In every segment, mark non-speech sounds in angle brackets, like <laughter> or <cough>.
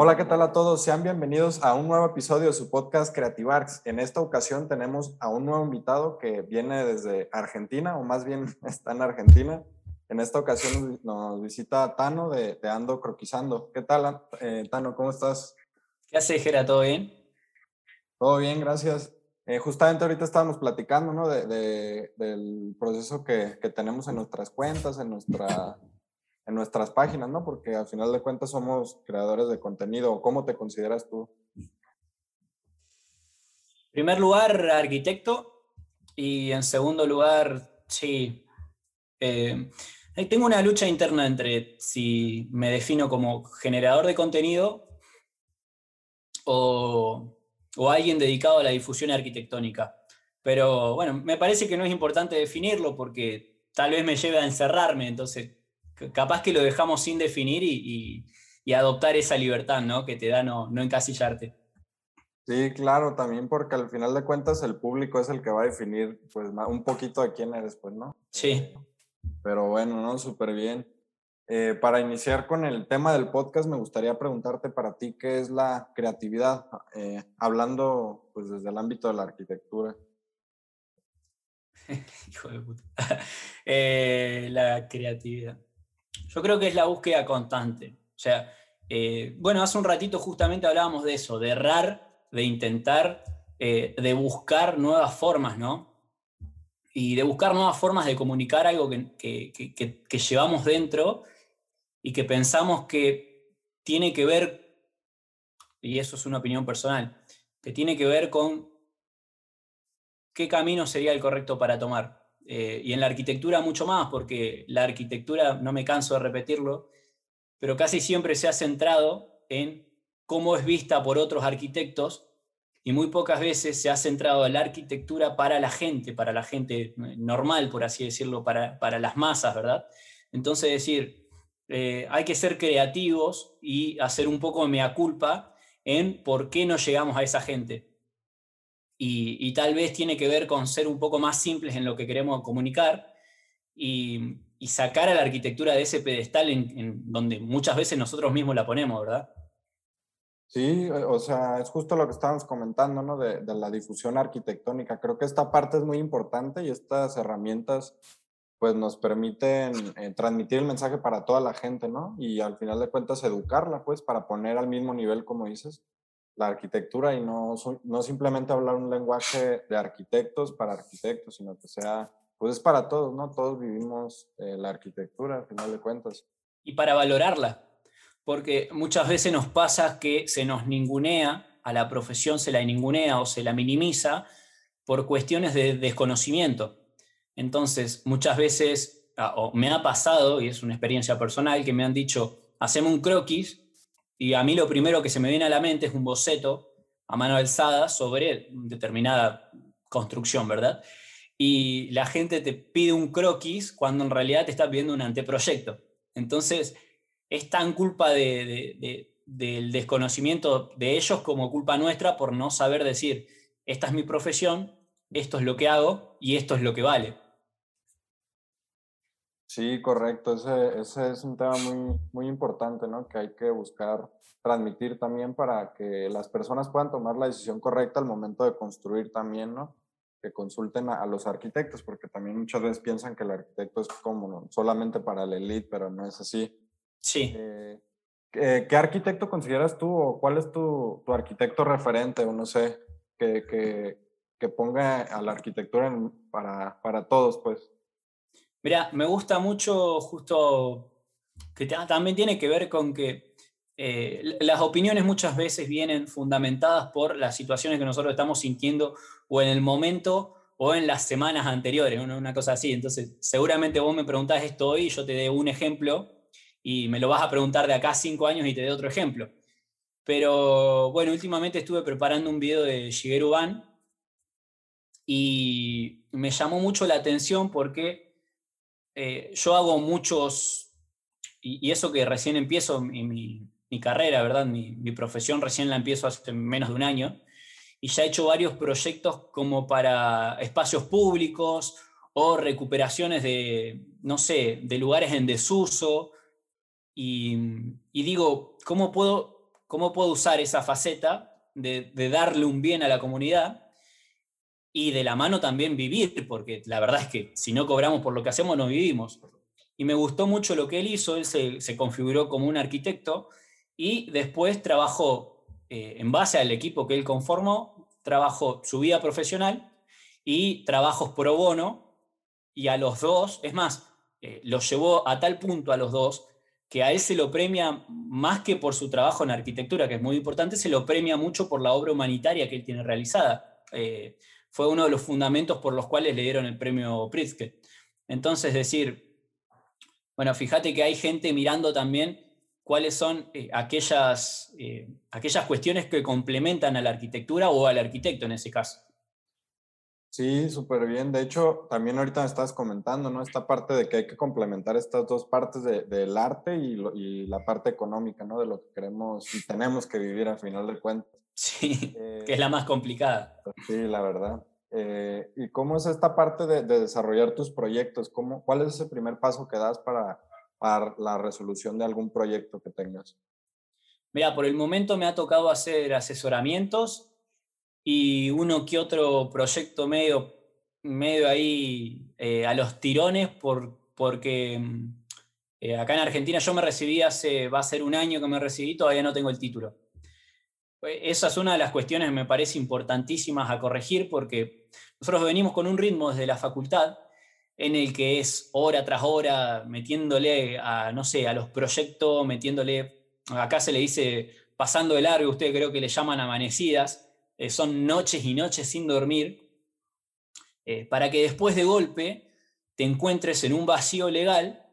Hola, ¿qué tal a todos? Sean bienvenidos a un nuevo episodio de su podcast Creative Arts. En esta ocasión tenemos a un nuevo invitado que viene desde Argentina, o más bien <laughs> está en Argentina. En esta ocasión nos visita Tano de, Ando Croquizando. ¿Qué tal, eh, Tano? ¿Cómo estás? ¿Qué haces, Gera? ¿Todo bien? Todo bien, gracias. Eh, justamente ahorita estábamos platicando ¿no? de, del proceso que, que, tenemos en nuestras cuentas, en, nuestra, en nuestras páginas, ¿no? Porque al final de cuentas somos creadores de contenido. ¿Cómo te consideras tú? En primer lugar, arquitecto. Y en segundo lugar, sí. Eh, tengo una lucha interna entre si me defino como generador de contenido o o alguien dedicado a la difusión arquitectónica. Pero bueno, me parece que no es importante definirlo porque tal vez me lleve a encerrarme, entonces capaz que lo dejamos sin definir y, adoptar esa libertad ¿no? que te da no, no encasillarte. Sí, claro, también porque al final de cuentas el público es el que va a definir pues un poquito de quién eres, pues, ¿no? Sí. Pero bueno, ¿no? Súper bien. Eh, para iniciar con el tema del podcast, me gustaría preguntarte para ti qué es la creatividad, eh, hablando pues desde el ámbito de la arquitectura. <laughs> Hijo de puta. <laughs> Eh, la creatividad. Yo creo que es la búsqueda constante. O sea, bueno, hace un ratito justamente hablábamos de eso, de errar, de intentar, de buscar nuevas formas, ¿no? Y de buscar nuevas formas de comunicar algo que, que, que llevamos dentro y que pensamos que tiene que ver, y eso es una opinión personal, que tiene que ver con qué camino sería el correcto para tomar. Eh, y en la arquitectura mucho más, porque la arquitectura, no me canso de repetirlo, pero casi siempre se ha centrado en cómo es vista por otros arquitectos y muy pocas veces se ha centrado en la arquitectura para la gente, para la gente normal, por así decirlo, para, para las masas, ¿verdad? Entonces decir, eh, hay que ser creativos y hacer un poco de mea culpa en por qué no llegamos a esa gente. Y, tal vez tiene que ver con ser un poco más simples en lo que queremos comunicar y, sacar a la arquitectura de ese pedestal en, donde muchas veces nosotros mismos la ponemos, ¿verdad? Sí, o sea, es justo lo que estábamos comentando, ¿no? De, de, la difusión arquitectónica. Creo que esta parte es muy importante y estas herramientas pues nos permiten eh, transmitir el mensaje para toda la gente, ¿no? Y al final de cuentas educarla, pues, para poner al mismo nivel, como dices, la arquitectura y no, no simplemente hablar un lenguaje de arquitectos para arquitectos, sino que sea, pues es para todos, ¿no? Todos vivimos eh, la arquitectura, al final de cuentas. Y para valorarla, porque muchas veces nos pasa que se nos ningunea, a la profesión se la ningunea o se la minimiza por cuestiones de desconocimiento. Entonces, muchas veces, ah, o me ha pasado, y es una experiencia personal, que me han dicho, hacemos un croquis, y a mí lo primero que se me viene a la mente es un boceto a mano alzada sobre determinada construcción, ¿verdad? Y la gente te pide un croquis cuando en realidad te está pidiendo un anteproyecto. Entonces, es tan culpa del desconocimiento de ellos como culpa nuestra por no saber decir, esta es mi profesión, esto es lo que hago y esto es lo que vale. Sí, correcto. Ese, ese, es un tema muy, muy importante, ¿no? Que hay que buscar transmitir también para que las personas puedan tomar la decisión correcta al momento de construir también, ¿no? Que consulten a, los arquitectos, porque también muchas veces piensan que el arquitecto es como solamente para la elite, pero no es así. Sí. Eh, ¿qué, arquitecto consideras tú o cuál es tu, tu arquitecto referente o no sé, que, que, que ponga a la arquitectura para, para todos, pues? Mira, me gusta mucho justo que también tiene que ver con que eh, las opiniones muchas veces vienen fundamentadas por las situaciones que nosotros estamos sintiendo o en el momento o en las semanas anteriores, una, cosa así. Entonces, seguramente vos me preguntás esto hoy y yo te dé un ejemplo y me lo vas a preguntar de acá cinco años y te dé otro ejemplo. Pero bueno, últimamente estuve preparando un video de Shigeru Ban y me llamó mucho la atención porque eh, yo hago muchos, y, eso que recién empiezo mi, carrera, ¿verdad? Mi, profesión recién la empiezo hace menos de un año, y ya he hecho varios proyectos como para espacios públicos o recuperaciones de, no sé, de lugares en desuso, y, digo, ¿cómo puedo cómo puedo usar esa faceta de, de darle un bien a la comunidad y de la mano también vivir, porque la verdad es que si no cobramos por lo que hacemos, no vivimos. Y me gustó mucho lo que él hizo, él se, configuró como un arquitecto y después trabajó eh, en base al equipo que él conformó, trabajó su vida profesional y trabajos pro bono, y a los dos, es más, eh, los llevó a tal punto a los dos que a él se lo premia más que por su trabajo en arquitectura, que es muy importante, se lo premia mucho por la obra humanitaria que él tiene realizada. Eh, fue uno de los fundamentos por los cuales le dieron el premio Pritzker. Entonces, decir, bueno, fíjate que hay gente mirando también cuáles son eh, aquellas, eh, aquellas cuestiones que complementan a la arquitectura o al arquitecto en ese caso. Sí, súper bien. De hecho, también ahorita me estás comentando, ¿no? Esta parte de que hay que complementar estas dos partes del arte y, la parte económica, ¿no? De lo que queremos y tenemos que vivir al final del cuento. Sí, que es la más complicada. Sí, la verdad. Eh, ¿Y cómo es esta parte de, desarrollar tus proyectos? ¿Cómo, ¿Cuál es ese primer paso que das para, para la resolución de algún proyecto que tengas? Mira, por el momento me ha tocado hacer asesoramientos y uno que otro proyecto medio, medio ahí eh, a los tirones por, porque mm, eh, acá en Argentina yo me recibí hace, va a ser un año que me recibí, todavía no tengo el título. Eh, esa es una de las cuestiones que me parece importantísimas a corregir porque nosotros venimos con un ritmo desde la facultad en el que es hora tras hora metiéndole a, no sé, a los proyectos, metiéndole, acá se le dice pasando de largo, ustedes creo que le llaman amanecidas, eh, son noches y noches sin dormir, eh, para que después de golpe te encuentres en un vacío legal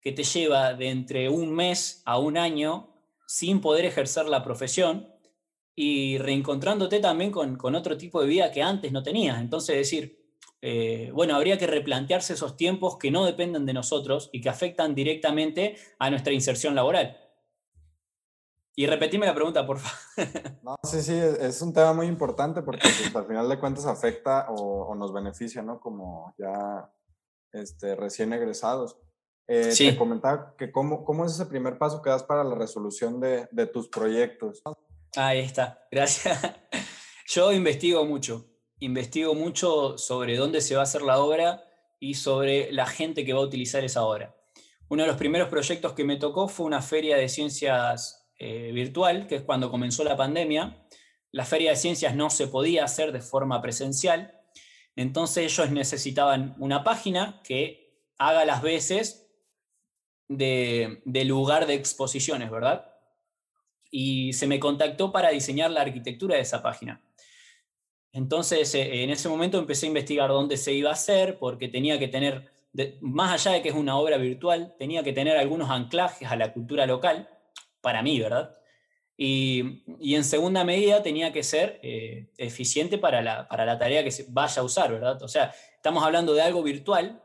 que te lleva de entre un mes a un año sin poder ejercer la profesión y reencontrándote también con, otro tipo de vida que antes no tenías. Entonces, decir, eh, bueno, habría que replantearse esos tiempos que no dependen de nosotros y que afectan directamente a nuestra inserción laboral. Y repetime la pregunta, por favor. <laughs> No, sí, sí, es un tema muy importante porque pues, al final de cuentas afecta o, nos beneficia, ¿no? Como ya este, recién egresados. Eh, sí. Te comentaba que cómo, cómo es ese primer paso que das para la resolución de, de tus proyectos. Ahí está, <laughs> gracias. Yo investigo mucho, investigo mucho sobre dónde se va a hacer la obra y sobre la gente que va a utilizar esa obra. Uno de los primeros proyectos que me tocó fue una feria de ciencias eh, virtual, que es cuando comenzó la pandemia. La feria de ciencias no se podía hacer de forma presencial, entonces ellos necesitaban una página que haga las veces de, de lugar de exposiciones, ¿verdad? Y se me contactó para diseñar la arquitectura de esa página. Entonces, eh, en ese momento empecé a investigar dónde se iba a hacer, porque tenía que tener, más allá de que es una obra virtual, tenía que tener algunos anclajes a la cultura local, para mí, ¿verdad? Y, en segunda medida tenía que ser eh, eficiente para la, para la tarea que se vaya a usar, ¿verdad? O sea, estamos hablando de algo virtual,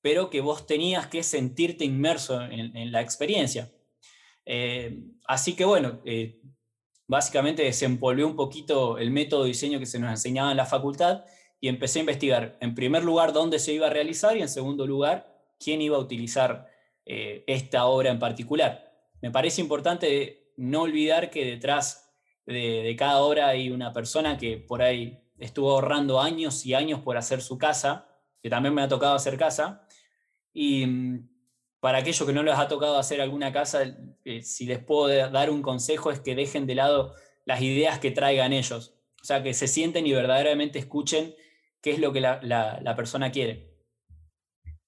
pero que vos tenías que sentirte inmerso en la experiencia. Eh, así que bueno, eh, básicamente desempolvé un poquito el método de diseño que se nos enseñaba en la facultad y empecé a investigar, en primer lugar, dónde se iba a realizar y en segundo lugar, quién iba a utilizar eh, esta obra en particular. Me parece importante no olvidar que detrás de, de, cada obra hay una persona que por ahí estuvo ahorrando años y años por hacer su casa, que también me ha tocado hacer casa, y mm, para aquellos que no les ha tocado hacer alguna casa, eh, si les puedo dar un consejo es que dejen de lado las ideas que traigan ellos. O sea, que se sienten y verdaderamente escuchen qué es lo que la, persona quiere.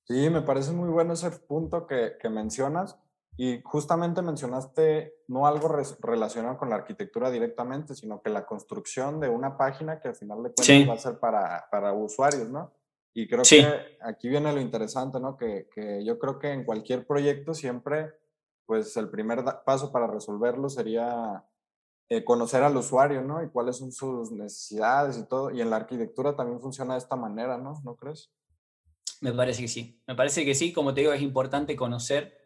Sí, me parece muy bueno ese punto que, mencionas. Y justamente mencionaste no algo relacionado con la arquitectura directamente, sino que la construcción de una página que al final de cuentas va a ser para, para usuarios, ¿no? Y creo que aquí viene lo interesante, ¿no? Que, que, yo creo que en cualquier proyecto siempre, pues el primer paso para resolverlo sería eh, conocer al usuario, ¿no? Y cuáles son sus necesidades y todo. Y en la arquitectura también funciona de esta manera, ¿no? ¿No crees? Me parece que sí. Me parece que sí. Como te digo, es importante conocer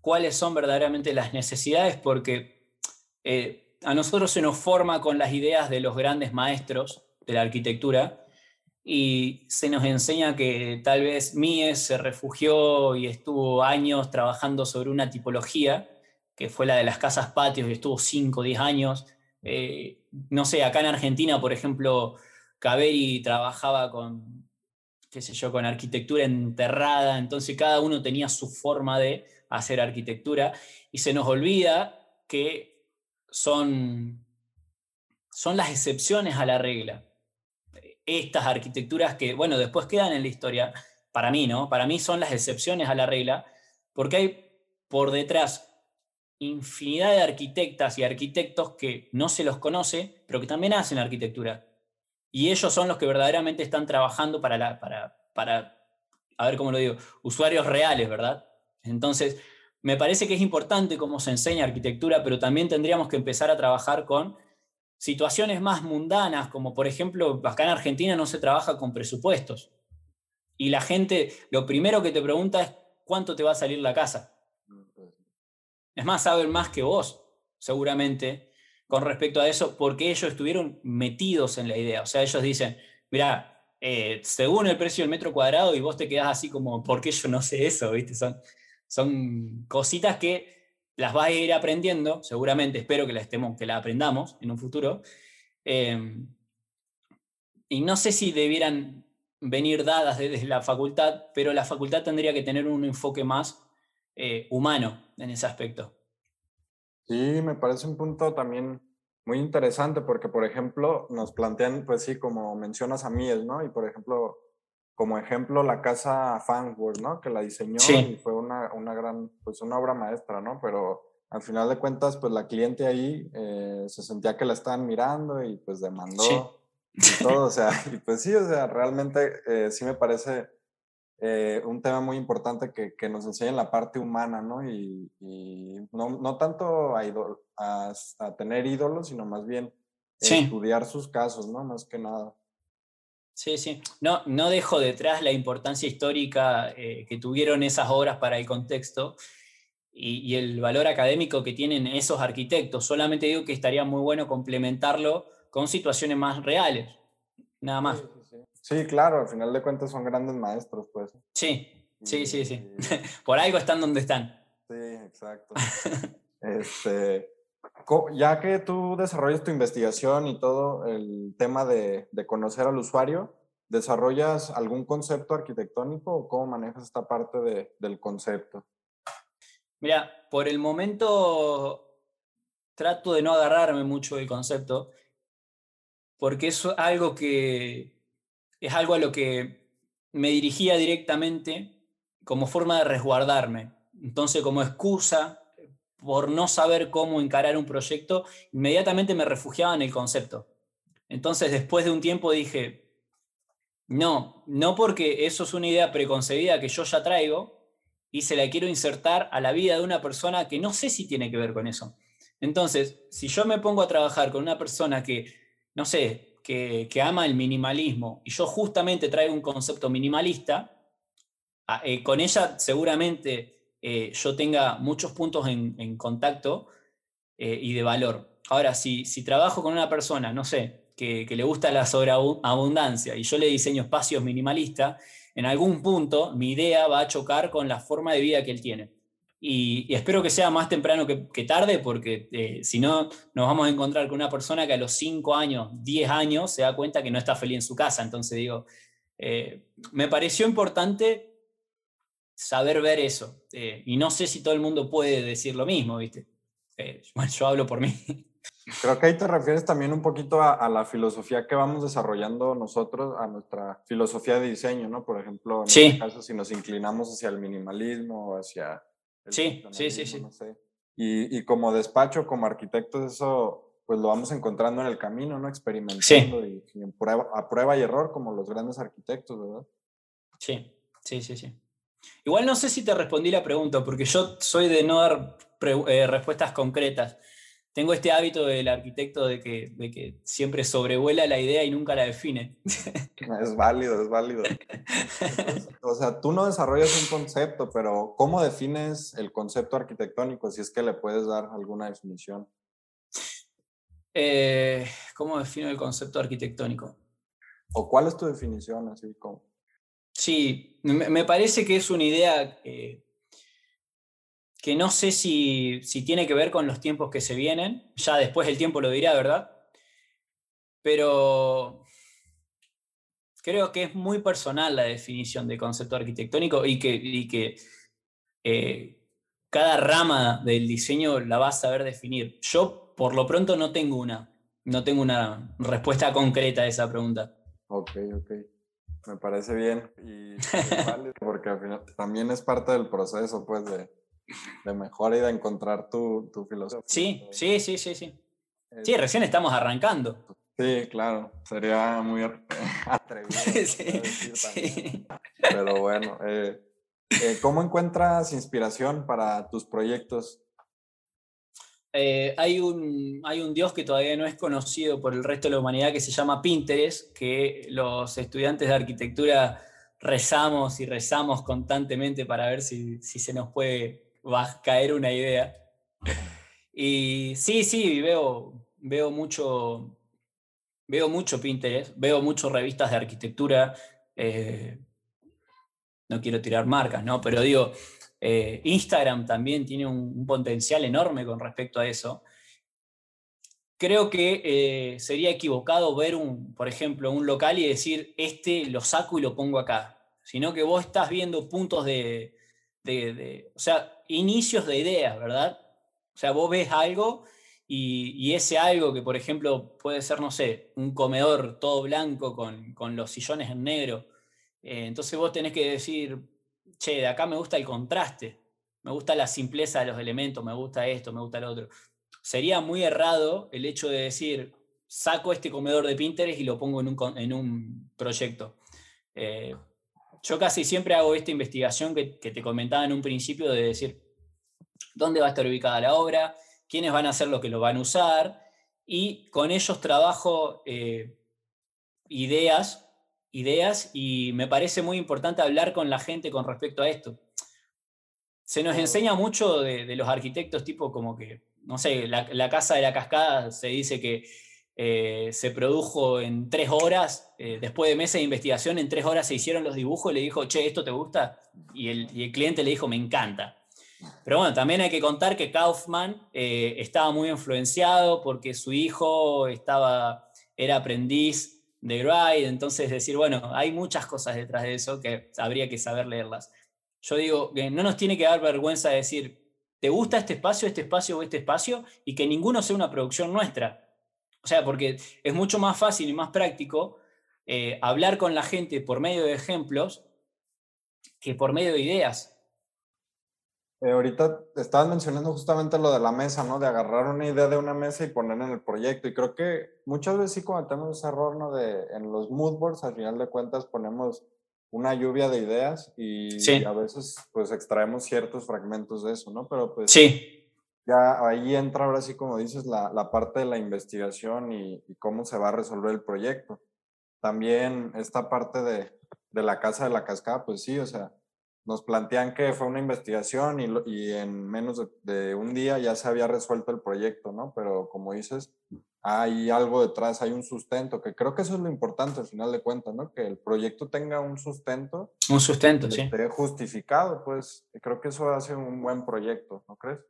cuáles son verdaderamente las necesidades porque eh, a nosotros se nos forma con las ideas de los grandes maestros de la arquitectura y se nos enseña que tal vez Mies se refugió y estuvo años trabajando sobre una tipología, que fue la de las casas patios, y estuvo 5 o 10 años. Eh, no sé, acá en Argentina, por ejemplo, Caveri trabajaba con, qué sé yo, con arquitectura enterrada, entonces cada uno tenía su forma de hacer arquitectura y se nos olvida que son, son las excepciones a la regla. Estas arquitecturas que, bueno, después quedan en la historia, para mí, ¿no? Para mí son las excepciones a la regla, porque hay por detrás infinidad de arquitectas y arquitectos que no se los conoce, pero que también hacen arquitectura. Y ellos son los que verdaderamente están trabajando para, la, para, para a ver cómo lo digo, usuarios reales, ¿verdad? Entonces, me parece que es importante cómo se enseña arquitectura, pero también tendríamos que empezar a trabajar con situaciones más mundanas, como por ejemplo, acá en Argentina no se trabaja con presupuestos. Y la gente, lo primero que te pregunta es, ¿cuánto te va a salir la casa? Es más, saben más que vos, seguramente, con respecto a eso, porque ellos estuvieron metidos en la idea. O sea, ellos dicen, mira, eh, según el precio del metro cuadrado, y vos te quedás así como, ¿por qué yo no sé eso? ¿Viste? Son, son cositas que las vas a ir aprendiendo, seguramente, espero que la, estemos, que la aprendamos en un futuro. Em, y no sé si debieran venir dadas desde la facultad, pero la facultad tendría que tener un enfoque más eh, humano en ese aspecto. Sí, me parece un punto también muy interesante porque, por ejemplo, nos plantean, pues sí, como mencionas a Mies, ¿no? Y, por ejemplo, como ejemplo, la casa Fanworth, ¿no? Que la diseñó y fue una, una, gran, pues una obra maestra, ¿no? Pero al final de cuentas, pues la cliente ahí eh, se sentía que la estaban mirando y pues demandó y <laughs> todo, o sea, y pues sí, o sea, realmente eh, sí me parece eh, un tema muy importante que, que, nos enseña la parte humana, ¿no? Y, no, no, tanto a, a, tener ídolos, sino más bien estudiar sus casos, ¿no? Más que nada. Sí, sí. No, no dejo detrás la importancia histórica eh, que tuvieron esas obras para el contexto y, y, el valor académico que tienen esos arquitectos. Solamente digo que estaría muy bueno complementarlo con situaciones más reales. Nada más. Sí, claro, al final de cuentas son grandes maestros, pues. Sí, sí, sí, sí. <laughs> Por algo están donde están. Sí, exacto. <laughs> este, ya que tú desarrollas tu investigación y todo el tema de, de, conocer al usuario, ¿desarrollas algún concepto arquitectónico o cómo manejas esta parte de, del concepto? Mira, por el momento trato de no agarrarme mucho del concepto, porque es algo que es algo a lo que me dirigía directamente como forma de resguardarme. Entonces, como excusa por no saber cómo encarar un proyecto, inmediatamente me refugiaba en el concepto. Entonces, después de un tiempo dije, no, no porque eso es una idea preconcebida que yo ya traigo y se la quiero insertar a la vida de una persona que no sé si tiene que ver con eso. Entonces, si yo me pongo a trabajar con una persona que, no sé, que, ama el minimalismo y yo justamente traigo un concepto minimalista, eh, con ella seguramente eh, yo tenga muchos puntos en, contacto eh, y de valor. Ahora, si, si trabajo con una persona, no sé, que, que le gusta la sobreabundancia y yo le diseño espacios minimalistas, en algún punto mi idea va a chocar con la forma de vida que él tiene. Y, espero que sea más temprano que, tarde, porque eh, si no, nos vamos a encontrar con una persona que a los 5 años, 10 años, se da cuenta que no está feliz en su casa. Entonces digo, eh, me pareció importante saber ver eso. Eh, y no sé si todo el mundo puede decir lo mismo, ¿viste? <laughs> bueno, yo hablo por mí. Creo que ahí te refieres también un poquito a, la filosofía que vamos desarrollando nosotros, a nuestra filosofía de diseño, ¿no? Por ejemplo, en este caso, si nos inclinamos hacia el minimalismo o hacia Sí, sí, sí, sí. y, y, como despacho, como arquitectos, eso pues lo vamos encontrando en el camino, ¿no? Experimentando y, a prueba y error, como los grandes arquitectos, ¿verdad? Sí, sí, sí, sí. Igual no sé si te respondí la pregunta, porque yo soy de no dar eh, respuestas concretas tengo este hábito del arquitecto de que, de que siempre sobrevuela la idea y nunca la define. <laughs> Es válido, es válido. <laughs> o sea, tú no desarrollas un concepto, pero ¿cómo defines el concepto arquitectónico? Si es que le puedes dar alguna definición. Eh, ¿Cómo defino el concepto arquitectónico? ¿O cuál es tu definición? Así como... Sí, me parece que es una idea que no sé si, tiene que ver con los tiempos que se vienen, ya después el tiempo lo dirá, ¿verdad? Pero creo que es muy personal la definición de concepto arquitectónico y que, que eh, cada rama del diseño la va a saber definir. Yo, por lo pronto, no tengo una, no tengo una respuesta concreta a esa pregunta. Ok, ok. Me parece bien. Y <laughs> porque al final también es parte del proceso, pues, de, de mejora y de encontrar tu, tu filosofía. Sí, sí, sí, sí, sí. Sí, recién estamos arrancando. Sí, claro, sería muy <laughs> atrevido. <laughs> sí, Pero bueno, eh, eh, ¿cómo encuentras inspiración para tus proyectos? Eh, hay, un, hay un Dios que todavía no es conocido por el resto de la humanidad que se llama Pinterest, que los estudiantes de arquitectura rezamos y rezamos constantemente para ver si, si se nos puede caer una idea. Y sí, sí, veo, veo mucho, veo mucho Pinterest, veo mucho revistas de arquitectura. Eh, no quiero tirar marcas, ¿no? Pero digo, eh, Instagram también tiene un, potencial enorme con respecto a eso. Creo que eh, sería equivocado ver, un, por ejemplo, un local y decir, este lo saco y lo pongo acá, sino que vos estás viendo puntos de, o sea, inicios de ideas, ¿verdad? O sea, vos ves algo y, ese algo que, por ejemplo, puede ser, no sé, un comedor todo blanco con, con los sillones en negro. Eh, entonces vos tenés que decir, che, de acá me gusta el contraste, me gusta la simpleza de los elementos, me gusta esto, me gusta lo otro. Sería muy errado el hecho de decir, saco este comedor de Pinterest y lo pongo en un, en un proyecto. Eh, yo casi siempre hago esta investigación que, te comentaba en un principio de decir, ¿dónde va a estar ubicada la obra? ¿Quiénes van a ser los que lo van a usar? Y con ellos trabajo eh, ideas ideas y me parece muy importante hablar con la gente con respecto a esto. Se nos enseña mucho de, los arquitectos, tipo como que, no sé, la, Casa de la Cascada se dice que eh, se produjo en tres horas, eh, después de meses de investigación, en tres horas se hicieron los dibujos y le dijo, che, ¿esto te gusta? Y el, cliente le dijo, me encanta. Pero bueno, también hay que contar que Kaufman eh, estaba muy influenciado porque su hijo estaba, era aprendiz de Gride, entonces decir, bueno, hay muchas cosas detrás de eso que habría que saber leerlas. Yo digo que no nos tiene que dar vergüenza decir, ¿te gusta este espacio, este espacio o este espacio? Y que ninguno sea una producción nuestra. O sea, porque es mucho más fácil y más práctico eh, hablar con la gente por medio de ejemplos que por medio de ideas. Eh, ahorita estabas mencionando justamente lo de la mesa, ¿no? De agarrar una idea de una mesa y poner en el proyecto. Y creo que muchas veces sí cometemos ese error, ¿no? De en los mood boards, al final de cuentas, ponemos una lluvia de ideas y, a veces pues extraemos ciertos fragmentos de eso, ¿no? Pero pues sí. ya ahí entra ahora sí, como dices, la, la parte de la investigación y, y, cómo se va a resolver el proyecto. También esta parte de, de la casa de la cascada, pues sí, o sea, nos plantean que fue una investigación y, y en menos de, un día ya se había resuelto el proyecto, ¿no? Pero como dices, hay algo detrás, hay un sustento, que creo que eso es lo importante al final de cuentas, ¿no? Que el proyecto tenga un sustento. Un sustento, sí. Esté justificado, pues creo que eso hace un buen proyecto, ¿no crees?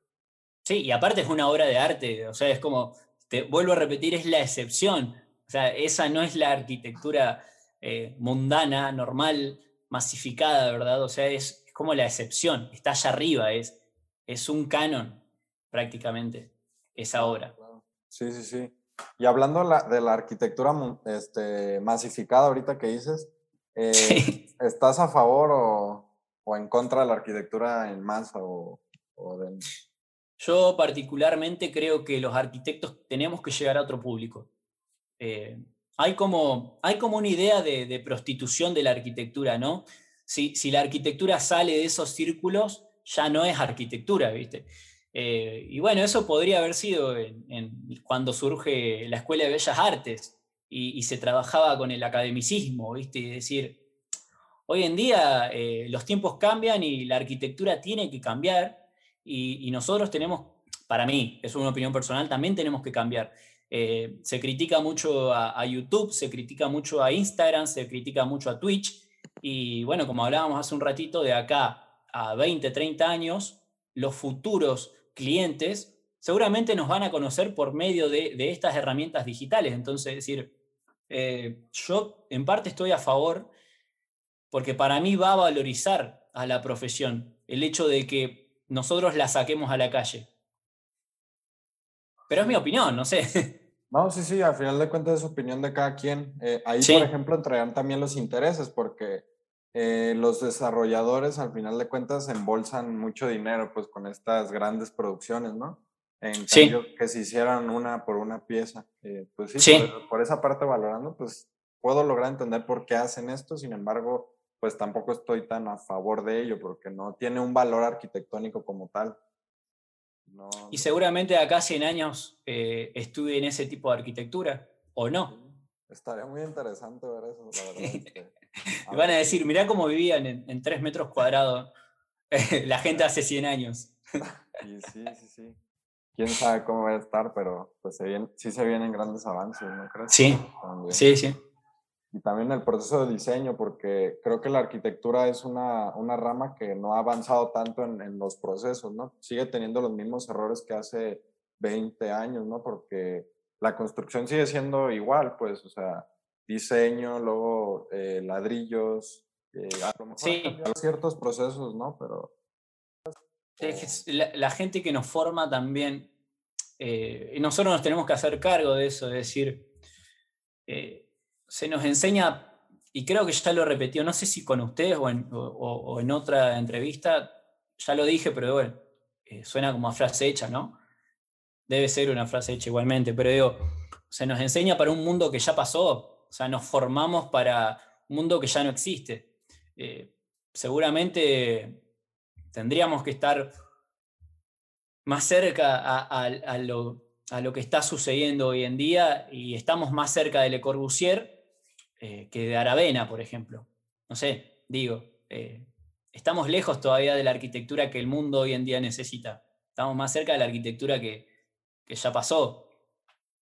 Sí, y aparte es una obra de arte, o sea, es como, te vuelvo a repetir, es la excepción. O sea, esa no es la arquitectura eh, mundana, normal, masificada, ¿verdad? O sea, es, como la excepción, está allá arriba, es, es un canon prácticamente esa obra. Sí, sí, sí. Y hablando de la arquitectura este, masificada ahorita que dices, eh, <laughs> ¿estás a favor o, en contra de la arquitectura en masa o, Yo particularmente creo que los arquitectos tenemos que llegar a otro público. Eh, hay como, hay como una idea de, prostitución de la arquitectura, ¿no? Si, si, la arquitectura sale de esos círculos, ya no es arquitectura, ¿viste? Eh, y bueno, eso podría haber sido cuando surge la Escuela de Bellas Artes y, se trabajaba con el academicismo, ¿viste? Es decir, hoy en día eh, los tiempos cambian y la arquitectura tiene que cambiar y, y nosotros tenemos, para mí, es una opinión personal, también tenemos que cambiar. Eh, se critica mucho a, YouTube, se critica mucho a Instagram, se critica mucho a Twitch. Y bueno, como hablábamos hace un ratito, de acá a 20, 30 años, los futuros clientes seguramente nos van a conocer por medio de, estas herramientas digitales. Entonces, es decir, eh, yo en parte estoy a favor porque para mí va a valorizar a la profesión el hecho de que nosotros la saquemos a la calle. Pero es mi opinión, no sé. No, sí, sí, al final de cuentas es opinión de cada quien. Eh, ahí, por ejemplo, entrarían también los intereses, porque eh, los desarrolladores al final de cuentas embolsan mucho dinero pues con estas grandes producciones, ¿no? En cambio, que si hicieran una por una pieza, eh, pues sí, Por, por, esa parte valorando, pues puedo lograr entender por qué hacen esto, sin embargo, pues tampoco estoy tan a favor de ello, porque no tiene un valor arquitectónico como tal. Y seguramente acá 100 años eh, estudien ese tipo de arquitectura, ¿o no? Estaría muy interesante ver eso, la verdad. Este, <laughs> y van a decir, mirá cómo vivían en, 3 metros cuadrados <laughs> la gente hace 100 años. <laughs> sí, sí, sí. Quién sabe cómo va a estar, pero pues se sí se vienen grandes avances, ¿no crees? Sí, sí, sí y también el proceso de diseño, porque creo que la arquitectura es una, una rama que no ha avanzado tanto en, en, los procesos, ¿no? Sigue teniendo los mismos errores que hace 20 años, ¿no? Porque la construcción sigue siendo igual, pues, o sea, diseño, luego eh, ladrillos, eh, a lo mejor sí. ciertos procesos, ¿no? Pero... La, la, gente que nos forma también, eh, nosotros nos tenemos que hacer cargo de eso, es decir, eh, se nos enseña, y creo que ya lo repetió, no sé si con ustedes o en, otra entrevista, ya lo dije, pero bueno, eh, suena como a frase hecha, ¿no? Debe ser una frase hecha igualmente, pero digo, se nos enseña para un mundo que ya pasó, o sea, nos formamos para un mundo que ya no existe. Eh, seguramente tendríamos que estar más cerca a, lo, a, lo, que está sucediendo hoy en día y estamos más cerca de Le Corbusier eh, que de Aravena, por ejemplo. No sé, digo, eh, estamos lejos todavía de la arquitectura que el mundo hoy en día necesita. Estamos más cerca de la arquitectura que, ya pasó.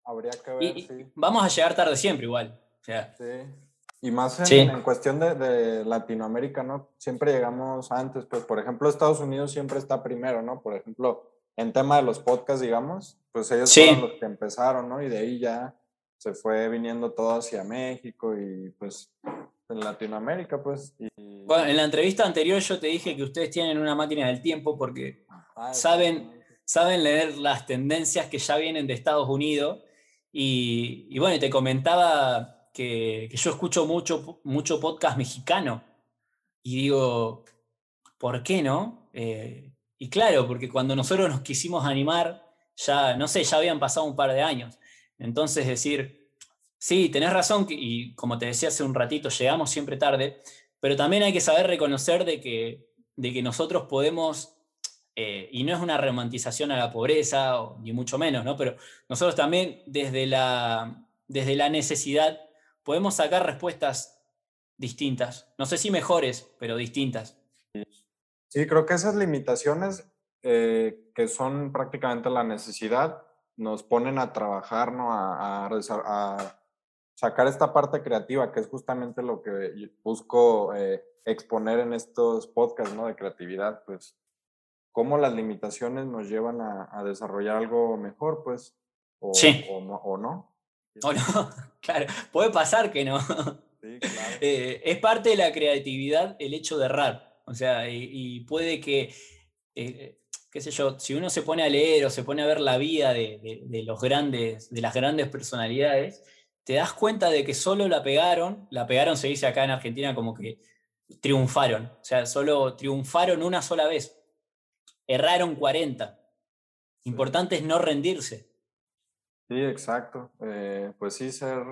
Habría que ver, sí. Vamos a llegar tarde siempre igual. sí. Y más en, cuestión de, de, Latinoamérica, ¿no? Siempre llegamos antes, pues por ejemplo Estados Unidos siempre está primero, ¿no? Por ejemplo, en tema de los podcasts, digamos, pues ellos fueron los que empezaron, ¿no? Y de ahí ya se fue viniendo todo hacia México y pues en Latinoamérica, pues. Bueno, en la entrevista anterior yo te dije que ustedes tienen una máquina del tiempo porque ah, saben, saben leer las tendencias que ya vienen de Estados Unidos y, y bueno, te comentaba que, que, yo escucho mucho, mucho podcast mexicano y digo, ¿por qué no? Eh, y claro, porque cuando nosotros nos quisimos animar, ya, no sé, ya habían pasado un par de años. Entonces, decir, sí, tenés razón, y como te decía hace un ratito, llegamos siempre tarde, pero también hay que saber reconocer de que, de que nosotros podemos, eh, y no es una romantización a la pobreza, ni mucho menos, ¿no? pero nosotros también desde la, desde la necesidad podemos sacar respuestas distintas, no sé si mejores, pero distintas. Sí, creo que esas limitaciones eh, que son prácticamente la necesidad, nos ponen a trabajar, ¿no? A, a, sacar esta parte creativa, que es justamente lo que busco eh, exponer en estos podcasts, ¿no? De creatividad, pues, cómo las limitaciones nos llevan a, desarrollar algo mejor, pues, o, sí. o, no, o no. O no, <laughs> claro, puede pasar que no. <laughs> Sí, claro. Eh, es parte de la creatividad el hecho de errar, o sea, y, puede que... Eh, qué sé yo, si uno se pone a leer o se pone a ver la vida de, los grandes, de las grandes personalidades, te das cuenta de que solo la pegaron, la pegaron se dice acá en Argentina como que triunfaron, o sea, solo triunfaron una sola vez, erraron 40. Importante es no rendirse. Sí, exacto. Eh, pues sí, ser,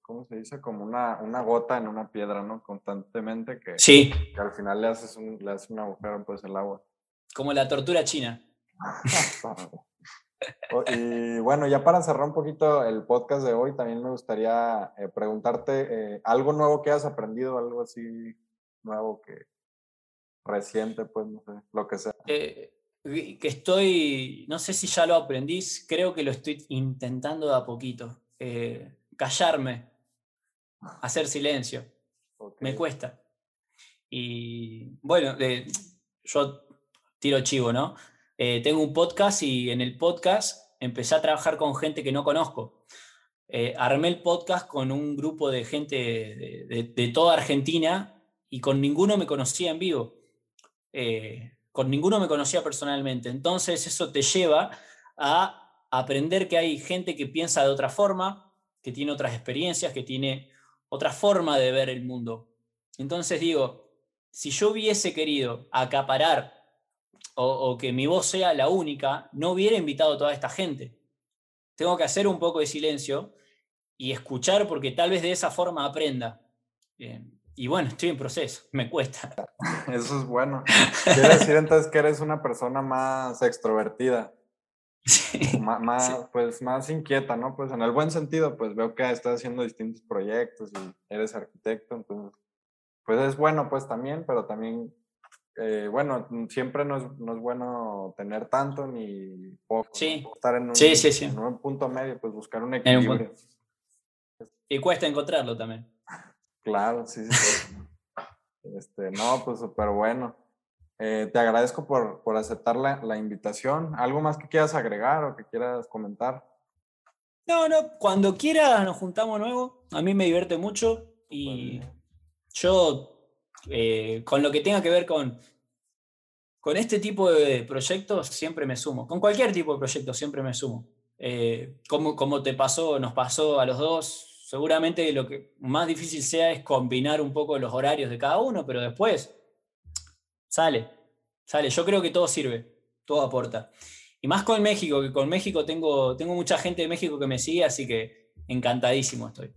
¿cómo se dice? Como una, una gota en una piedra, ¿no? Constantemente que, sí. que al final le haces un, le haces un agujero pues el agua. Como la tortura china. <laughs> y bueno, ya para cerrar un poquito el podcast de hoy, también me gustaría eh, preguntarte eh, algo nuevo que has aprendido, algo así nuevo que reciente, pues no sé, lo que sea. Eh, que estoy, no sé si ya lo aprendí, creo que lo estoy intentando de a poquito. callarme, hacer silencio. Me cuesta. Y bueno, yo tiro chivo, ¿no? Eh, tengo un podcast y en el podcast empecé a trabajar con gente que no conozco. Eh, armé el podcast con un grupo de gente de, toda Argentina y con ninguno me conocía en vivo. Eh, con ninguno me conocía personalmente. Entonces eso te lleva a aprender que hay gente que piensa de otra forma, que tiene otras experiencias, que tiene otra forma de ver el mundo. Entonces digo, si yo hubiese querido acaparar o, que mi voz sea la única, no hubiera invitado a toda esta gente. Tengo que hacer un poco de silencio y escuchar porque tal vez de esa forma aprenda. y bueno, estoy en proceso, <laughs> me cuesta. Eso es bueno. Quiere decir entonces que eres una persona más extrovertida. <laughs> Sí, más, pues más inquieta, ¿no? Pues en el buen sentido, pues veo que estás haciendo distintos proyectos y eres arquitecto, entonces, pues es bueno, pues también, pero también eh, bueno, siempre no es, no es, bueno tener tanto ni poco. Sí. Estar en un, sí, sí, en un, punto medio, pues buscar un equilibrio. Y cuesta encontrarlo también. <laughs> Claro, sí, sí. este, no, pues súper bueno. Eh, te agradezco por, por aceptar la, la, invitación. ¿Algo más que quieras agregar o que quieras comentar? No, no, cuando quieras nos juntamos nuevo. A mí me divierte mucho y yo eh, con lo que tenga que ver con, con este tipo de proyectos, siempre me sumo. Con cualquier tipo de proyecto, siempre me sumo. Eh, como, como te pasó, nos pasó a los dos, seguramente lo que más difícil sea es combinar un poco los horarios de cada uno, pero después sale, sale. Yo creo que todo sirve, todo aporta. Y más con México, que con México tengo, tengo mucha gente de México que me sigue, así que encantadísimo estoy.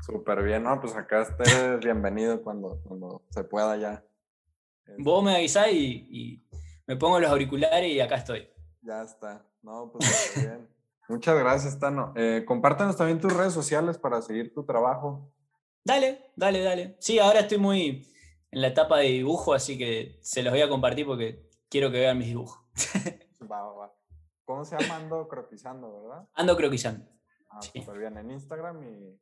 Súper bien, ¿no? Pues acá estés bienvenido cuando, cuando se pueda ya. Vos me avisás y, me pongo los auriculares y acá estoy. Ya está. No, pues bien. <laughs> Muchas gracias, Tano. Eh, compártanos también tus redes sociales para seguir tu trabajo. Dale, dale, dale. Sí, ahora estoy muy en la etapa de dibujo, así que se los voy a compartir porque quiero que vean mis dibujos. <laughs> va, va, va. ¿Cómo se llama? Ando croquizando, ¿verdad? Ando croquizando. Ah, súper bien. En Instagram y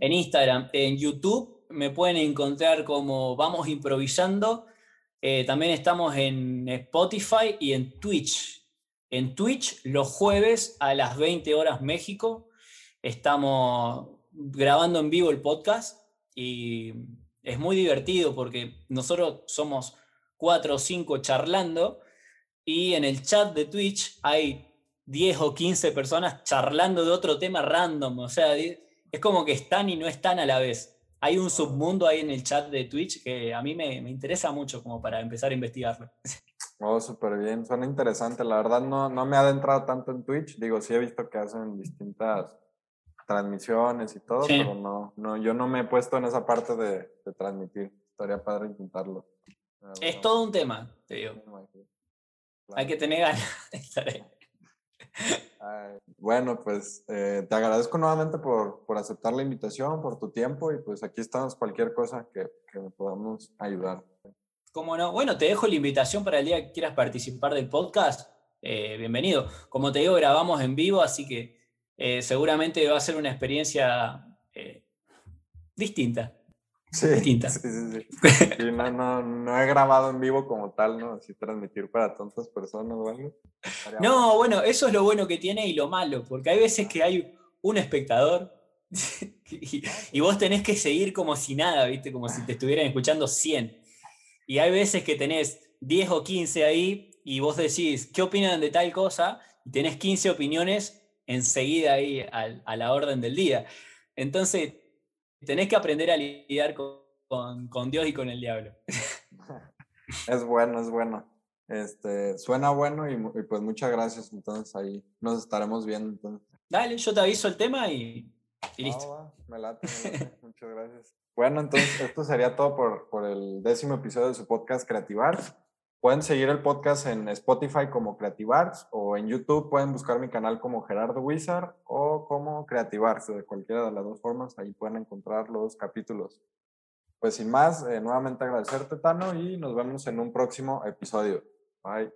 en Instagram, en YouTube me pueden encontrar como Vamos Improvisando. Eh, también estamos en Spotify y en Twitch. En Twitch los jueves a las 20 horas México estamos grabando en vivo el podcast y es muy divertido porque nosotros somos cuatro o cinco charlando y en el chat de Twitch hay 10 o 15 personas charlando de otro tema random. O sea, es como que están y no están a la vez. Hay un submundo ahí en el chat de Twitch que a mí me, interesa mucho como para empezar a investigarlo. Oh, súper bien, suena interesante. La verdad no, no me ha adentrado tanto en Twitch. Digo, sí he visto que hacen distintas transmisiones y todo, pero no, no, yo no me he puesto en esa parte de, transmitir. Estaría padre intentarlo. Es todo un tema, te digo. Hay que tener ganas de estar ahí bueno, pues eh, te agradezco nuevamente por, por, aceptar la invitación, por tu tiempo y pues aquí estamos cualquier cosa que, que podamos ayudar. Como no, bueno, te dejo la invitación para el día que quieras participar del podcast. Eh, bienvenido. Como te digo, grabamos en vivo, así que eh, seguramente va a ser una experiencia distinta. Sí, sí, sí, <laughs> sí. no, no, no, he grabado en vivo como tal, ¿no? Así transmitir para tantas personas o algo. No, bueno, eso es lo bueno que tiene y lo malo, porque hay veces que hay un espectador <laughs> y, vos tenés que seguir como si nada, ¿viste? Como si te estuvieran escuchando 100. Y hay veces que tenés 10 o 15 ahí y vos decís, ¿qué opinan de tal cosa? Y tenés 15 opiniones enseguida ahí a, a la orden del día. Entonces, tenés que aprender a lidiar con, con, Dios y con el diablo. <laughs> Es bueno, es bueno. Este, suena bueno y, pues muchas gracias. Entonces ahí nos estaremos viendo. Entonces. Dale, yo te aviso el tema y, listo. me, late, <laughs> muchas gracias. Bueno, entonces esto sería todo por, por el décimo episodio de su podcast Creativar. Pueden seguir el podcast en Spotify como Creativarts o en YouTube pueden buscar mi canal como Gerardo Wizard o como Creativarts. De cualquiera de las dos formas, ahí pueden encontrar los capítulos. Pues sin más, eh, nuevamente agradecerte, Tano, y nos vemos en un próximo episodio. Bye.